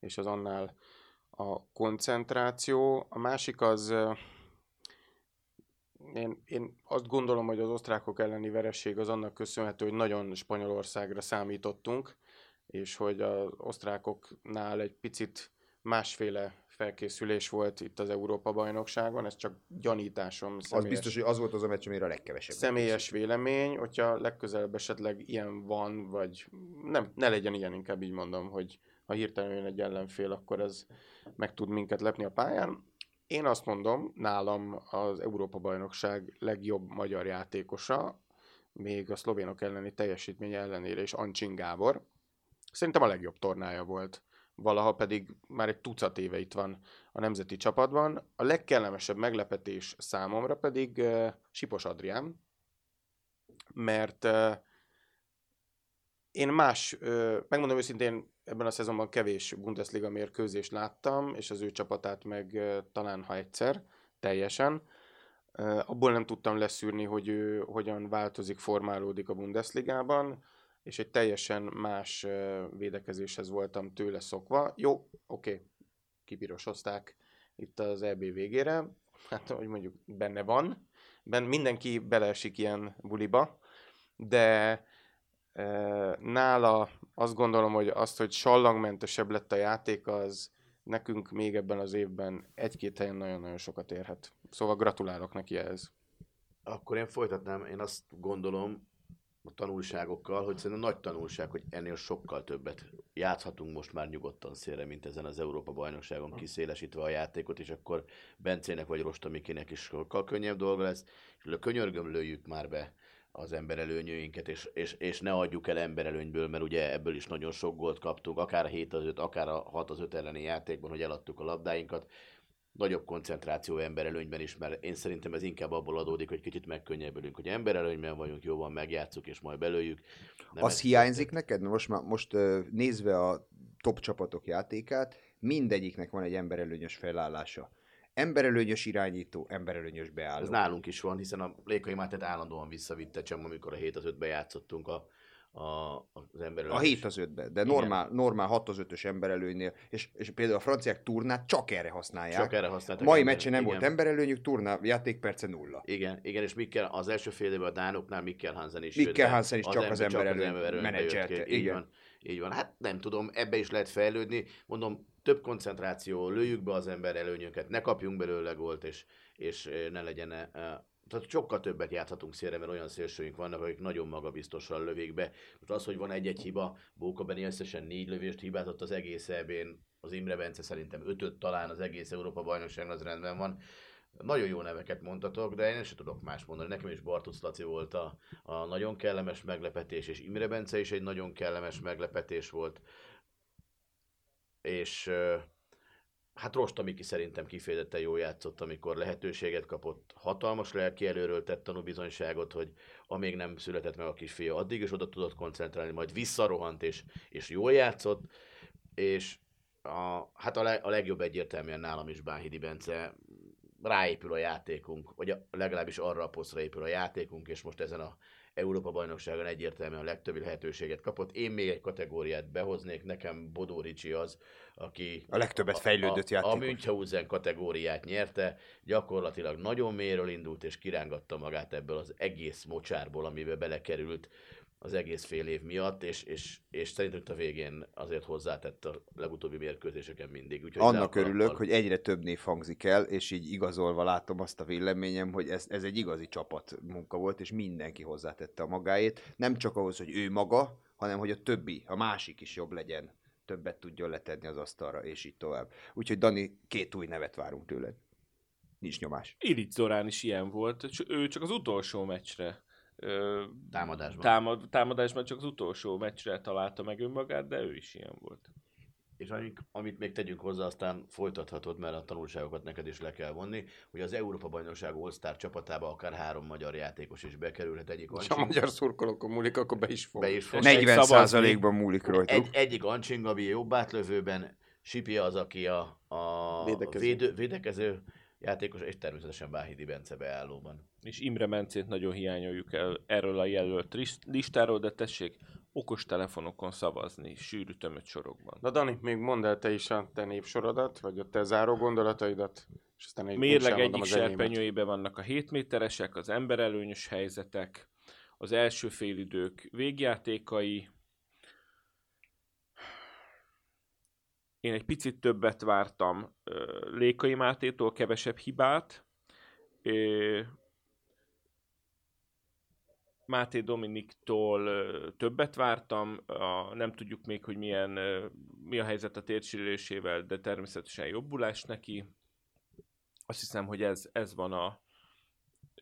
és az annál a koncentráció. A másik az, én, én azt gondolom, hogy az osztrákok elleni vereség az annak köszönhető, hogy nagyon Spanyolországra számítottunk, és hogy az osztrákoknál egy picit másféle felkészülés volt itt az Európa-bajnokságon, ez csak gyanításom. Az biztos, hogy az volt az a meccs, amire a legkevesebb. Személyes vélemény, hogyha legközelebb esetleg ilyen van, vagy nem, ne legyen ilyen, inkább így mondom, hogy ha hirtelen jön egy ellenfél, akkor ez meg tud minket lepni a pályán. Én azt mondom, nálam az Európa-bajnokság legjobb magyar játékosa, még a szlovénok elleni teljesítmény ellenére is Ancsin Gábor. Szerintem a legjobb tornája volt valaha pedig már egy tucat éve itt van a nemzeti csapatban. A legkellemesebb meglepetés számomra pedig uh, Sipos Adrián, mert uh, én más, megmondom őszintén, ebben a szezonban kevés Bundesliga mérkőzést láttam, és az ő csapatát meg talán ha egyszer, teljesen. Abból nem tudtam leszűrni, hogy ő hogyan változik, formálódik a Bundesligában, és egy teljesen más védekezéshez voltam tőle szokva. Jó, oké, okay. kipirosozták itt az EB végére, hát hogy mondjuk benne van, ben mindenki beleesik ilyen buliba, de nála azt gondolom, hogy azt, hogy sallangmentesebb lett a játék, az nekünk még ebben az évben egy-két helyen nagyon-nagyon sokat érhet. Szóval gratulálok neki ehhez. Akkor én folytatnám, én azt gondolom a tanulságokkal, hogy szerintem nagy tanulság, hogy ennél sokkal többet játszhatunk most már nyugodtan szélre, mint ezen az Európa bajnokságon kiszélesítve a játékot, és akkor Bencének vagy Rostamikének is sokkal könnyebb dolga lesz, és könyörgöm lőjük már be az emberelőnyőinket, és, és, és ne adjuk el emberelőnyből, mert ugye ebből is nagyon sok gólt kaptunk, akár a 7 az 5, akár a 6 az 5 elleni játékban, hogy eladtuk a labdáinkat. Nagyobb koncentráció emberelőnyben is, mert én szerintem ez inkább abból adódik, hogy kicsit megkönnyebbülünk, hogy emberelőnyben vagyunk, jóban megjátszuk, és majd belőjük. Nem az hiányzik neked? Most, már, most nézve a top csapatok játékát, mindegyiknek van egy emberelőnyös felállása emberelőnyös irányító, emberelőnyös beálló. Ez nálunk is van, hiszen a Lékai Mátet állandóan visszavitte Csem, amikor a 7 az 5-be játszottunk a, a, az emberelőnyös. A 7 az 5-be, de normál, normál 6 az 5-ös emberelőnynél, és, és például a franciák turnát csak erre használják. Csak erre használták. Mai meccsen nem igen. volt emberelőnyük, turná játékperce nulla. Igen, igen, és Mikkel, az első fél évben a Dánoknál Mikkel Hansen is. Mikkel Hansen is csak az emberelőny menedzselte. Így van. Így van. Hát nem tudom, ebbe is lehet fejlődni. Mondom, több koncentráció, lőjük be az ember előnyöket, ne kapjunk belőle gólt, és, és ne legyen tehát sokkal többet játhatunk szélre, mert olyan szélsőink vannak, akik nagyon magabiztosan lövik be. Most az, hogy van egy-egy hiba, Bóka Beni összesen négy lövést hibázott az egész ebén, az Imre Bence szerintem ötöt talán az egész Európa bajnokság az rendben van. Nagyon jó neveket mondtatok, de én sem tudok más mondani. Nekem is Bartusz Laci volt a, a nagyon kellemes meglepetés, és Imre Bence is egy nagyon kellemes meglepetés volt és hát Rosta Miki szerintem kifejezetten jól játszott, amikor lehetőséget kapott. Hatalmas lelki előről tett tanúbizonyságot, hogy amíg nem született meg a kisfia, addig is oda tudott koncentrálni, majd visszarohant, és, és jól játszott, és a, hát a, le, a legjobb egyértelműen nálam is Báhidi Bence, ráépül a játékunk, vagy a, legalábbis arra a posztra épül a játékunk, és most ezen a Európa bajnokságon egyértelműen a legtöbb lehetőséget kapott. Én még egy kategóriát behoznék, nekem Bodó Ricsi az, aki a legtöbbet fejlődött a, a, a Münchhausen kategóriát nyerte, gyakorlatilag nagyon mélyről indult, és kirángatta magát ebből az egész mocsárból, amiben belekerült az egész fél év miatt, és, és, és szerintem a végén azért hozzátett a legutóbbi mérkőzéseken mindig. Úgyhogy Annak örülök, hogy egyre több név hangzik el, és így igazolva látom azt a véleményem, hogy ez, ez egy igazi csapat munka volt, és mindenki hozzátette a magáét. Nem csak ahhoz, hogy ő maga, hanem hogy a többi, a másik is jobb legyen, többet tudjon letenni az asztalra, és így tovább. Úgyhogy Dani, két új nevet várunk tőled. Nincs nyomás. Iric Zorán is ilyen volt, ő csak az utolsó meccsre támadásban. Támad, támadásban csak az utolsó meccsre találta meg önmagát, de ő is ilyen volt. És amit, amit még tegyünk hozzá, aztán folytathatod, mert a tanulságokat neked is le kell vonni, hogy az Európa Bajnokság All-Star csapatába akár három magyar játékos is bekerülhet egyik Ha a magyar szurkolókon múlik, akkor be is fog. Be is fog. 40 ban múlik rajta. Egy, egyik Ancsin Gabi jobb átlövőben, Sipi az, aki a, a védekező. Védő, védekező játékos, és természetesen Báhidi Bence beállóban. És Imre Mencét nagyon hiányoljuk el erről a jelölt listáról, de tessék okos telefonokon szavazni, sűrű tömött sorokban. Na Dani, még mondd el te is a te népsorodat, vagy a te záró gondolataidat, és aztán egy Mérleg egyik serpenyőibe vannak a 7 méteresek, az emberelőnyös helyzetek, az első félidők végjátékai, Én egy picit többet vártam Lékai Mátétól, kevesebb hibát. Máté Dominiktól többet vártam, a, nem tudjuk még, hogy milyen, mi a helyzet a térsérülésével, de természetesen jobbulás neki. Azt hiszem, hogy ez, ez van a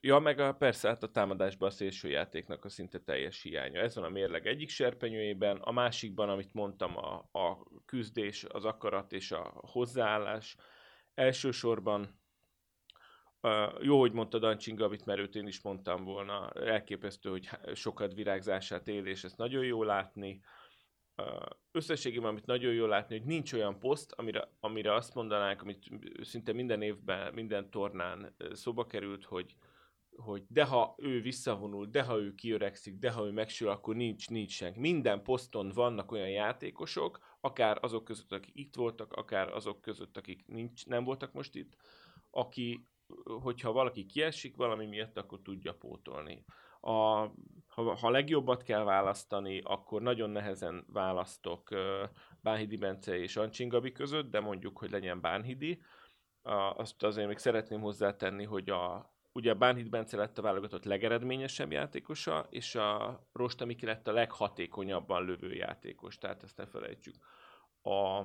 Ja, meg a, persze hát a támadásban a szélső játéknak a szinte teljes hiánya. Ez van a mérleg egyik serpenyőjében, a másikban, amit mondtam, a, a küzdés, az akarat és a hozzáállás. Elsősorban Jó, hogy mondta Dancsinga, amit merőt én is mondtam volna. Elképesztő, hogy sokat virágzását él, és ezt nagyon jó látni. Összességében, amit nagyon jó látni, hogy nincs olyan poszt, amire, amire azt mondanánk, amit szinte minden évben, minden tornán szóba került, hogy, hogy de ha ő visszavonul, de ha ő kiöregszik, de ha ő megsül, akkor nincs, nincs senki. Minden poszton vannak olyan játékosok, akár azok között, akik itt voltak, akár azok között, akik nincs, nem voltak most itt, aki, hogyha valaki kiesik valami miatt, akkor tudja pótolni. A, ha, ha legjobbat kell választani, akkor nagyon nehezen választok Bánhidi Bence és Ancsin Gabi között, de mondjuk, hogy legyen Bánhidi. Azt azért még szeretném hozzátenni, hogy a, ugye Bánhid Bence lett a válogatott legeredményesebb játékosa, és a Rosta Miki lett a leghatékonyabban lövő játékos, tehát ezt ne felejtsük. A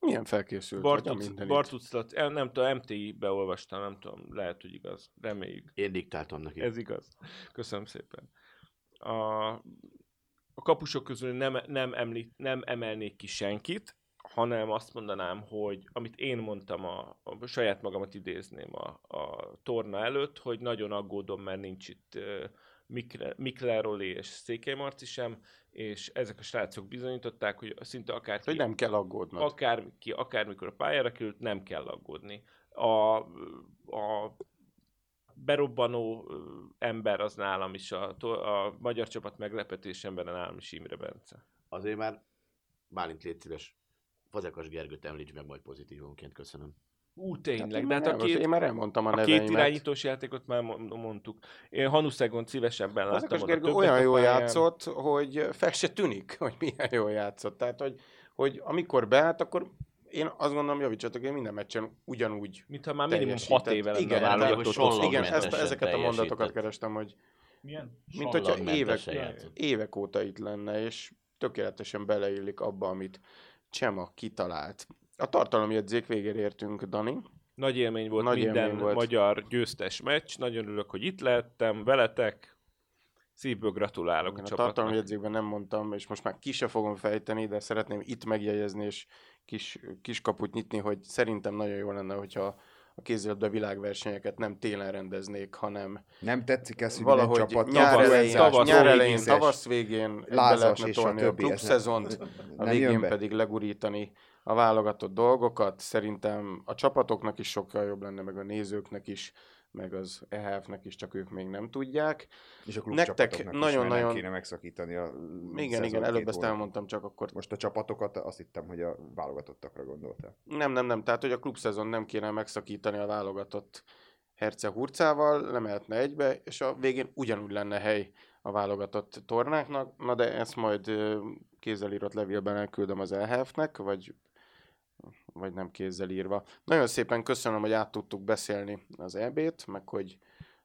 milyen felkészült Bartuc, Bartuclat, nem tudom, MTI-be olvastam, nem tudom, lehet, hogy igaz, reméljük. Én diktáltam neki. Ez igaz. Köszönöm szépen. A, a kapusok közül nem, nem, említ, nem emelnék ki senkit, hanem azt mondanám, hogy amit én mondtam, a, a saját magamat idézném a, a torna előtt, hogy nagyon aggódom, mert nincs itt uh, Mikler és Székely Marci sem, és ezek a srácok bizonyították, hogy szinte akár Hogy nem kell aggódnod. Akárki, akármikor a pályára került, nem kell aggódni. A, a berobbanó ember az nálam is, a, a magyar csapat meglepetés emberen nálam is Imre Bence. Azért már Bálint légy szíves, Fazekas Gergőt említs meg majd pozitívonként, köszönöm. Ú, tényleg. Hát, de hát a két, én már elmondtam a, a neveimet. két irányítós játékot már mondtuk. Én Hanuszegon szívesebben láttam. Gergő olyan jól játszott, hogy fel se tűnik, hogy milyen jól játszott. Tehát, hogy, hogy amikor beállt, akkor én azt gondolom, javítsatok, én minden meccsen ugyanúgy Mint ha már minimum 6 éve lenne igen, válogatott. Igen, ezt, ezeket a mondatokat kerestem, hogy milyen? Mint hogyha évek, évek óta itt lenne, és tökéletesen beleillik abba, amit Csema kitalált. A tartalomjegyzék végére értünk, Dani. Nagy élmény volt Nagy minden élmény volt. magyar győztes meccs. Nagyon örülök, hogy itt lehettem veletek. Szívből gratulálok a, a csapatnak. A tartalomjegyzékben nem mondtam, és most már ki se fogom fejteni, de szeretném itt megjegyezni, és kis, kis kaput nyitni, hogy szerintem nagyon jó lenne, hogyha a kézilabda világversenyeket nem télen rendeznék, hanem nem tetszik ez, hogy valahogy csapat nyár elején, tavasz, nyár elején, tavasz végén lázas és a, a klub szezont, a végén pedig legurítani a válogatott dolgokat. Szerintem a csapatoknak is sokkal jobb lenne, meg a nézőknek is, meg az EHF-nek is, csak ők még nem tudják. És a Nektek nagyon-nagyon... kéne megszakítani a Igen, igen, előbb ezt elmondtam, csak akkor... Most a csapatokat azt hittem, hogy a válogatottakra gondoltál. Nem, nem, nem, tehát hogy a klubszezon nem kéne megszakítani a válogatott herce hurcával, lemehetne egybe, és a végén ugyanúgy lenne hely a válogatott tornáknak. Na de ezt majd kézzel írott levélben elküldöm az EHF-nek, vagy vagy nem kézzel írva. Nagyon szépen köszönöm, hogy át tudtuk beszélni az EB-t, meg hogy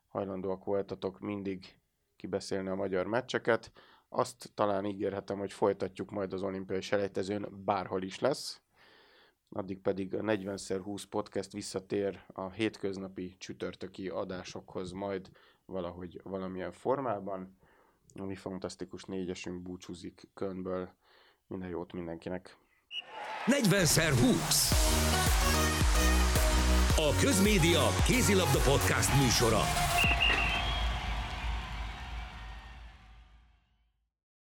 hajlandóak voltatok mindig kibeszélni a magyar meccseket. Azt talán ígérhetem, hogy folytatjuk majd az olimpiai selejtezőn, bárhol is lesz. Addig pedig a 40x20 podcast visszatér a hétköznapi csütörtöki adásokhoz majd valahogy valamilyen formában. A mi fantasztikus négyesünk búcsúzik Kölnből. Minden jót mindenkinek! 40x20 A Közmédia kézilabda podcast műsora.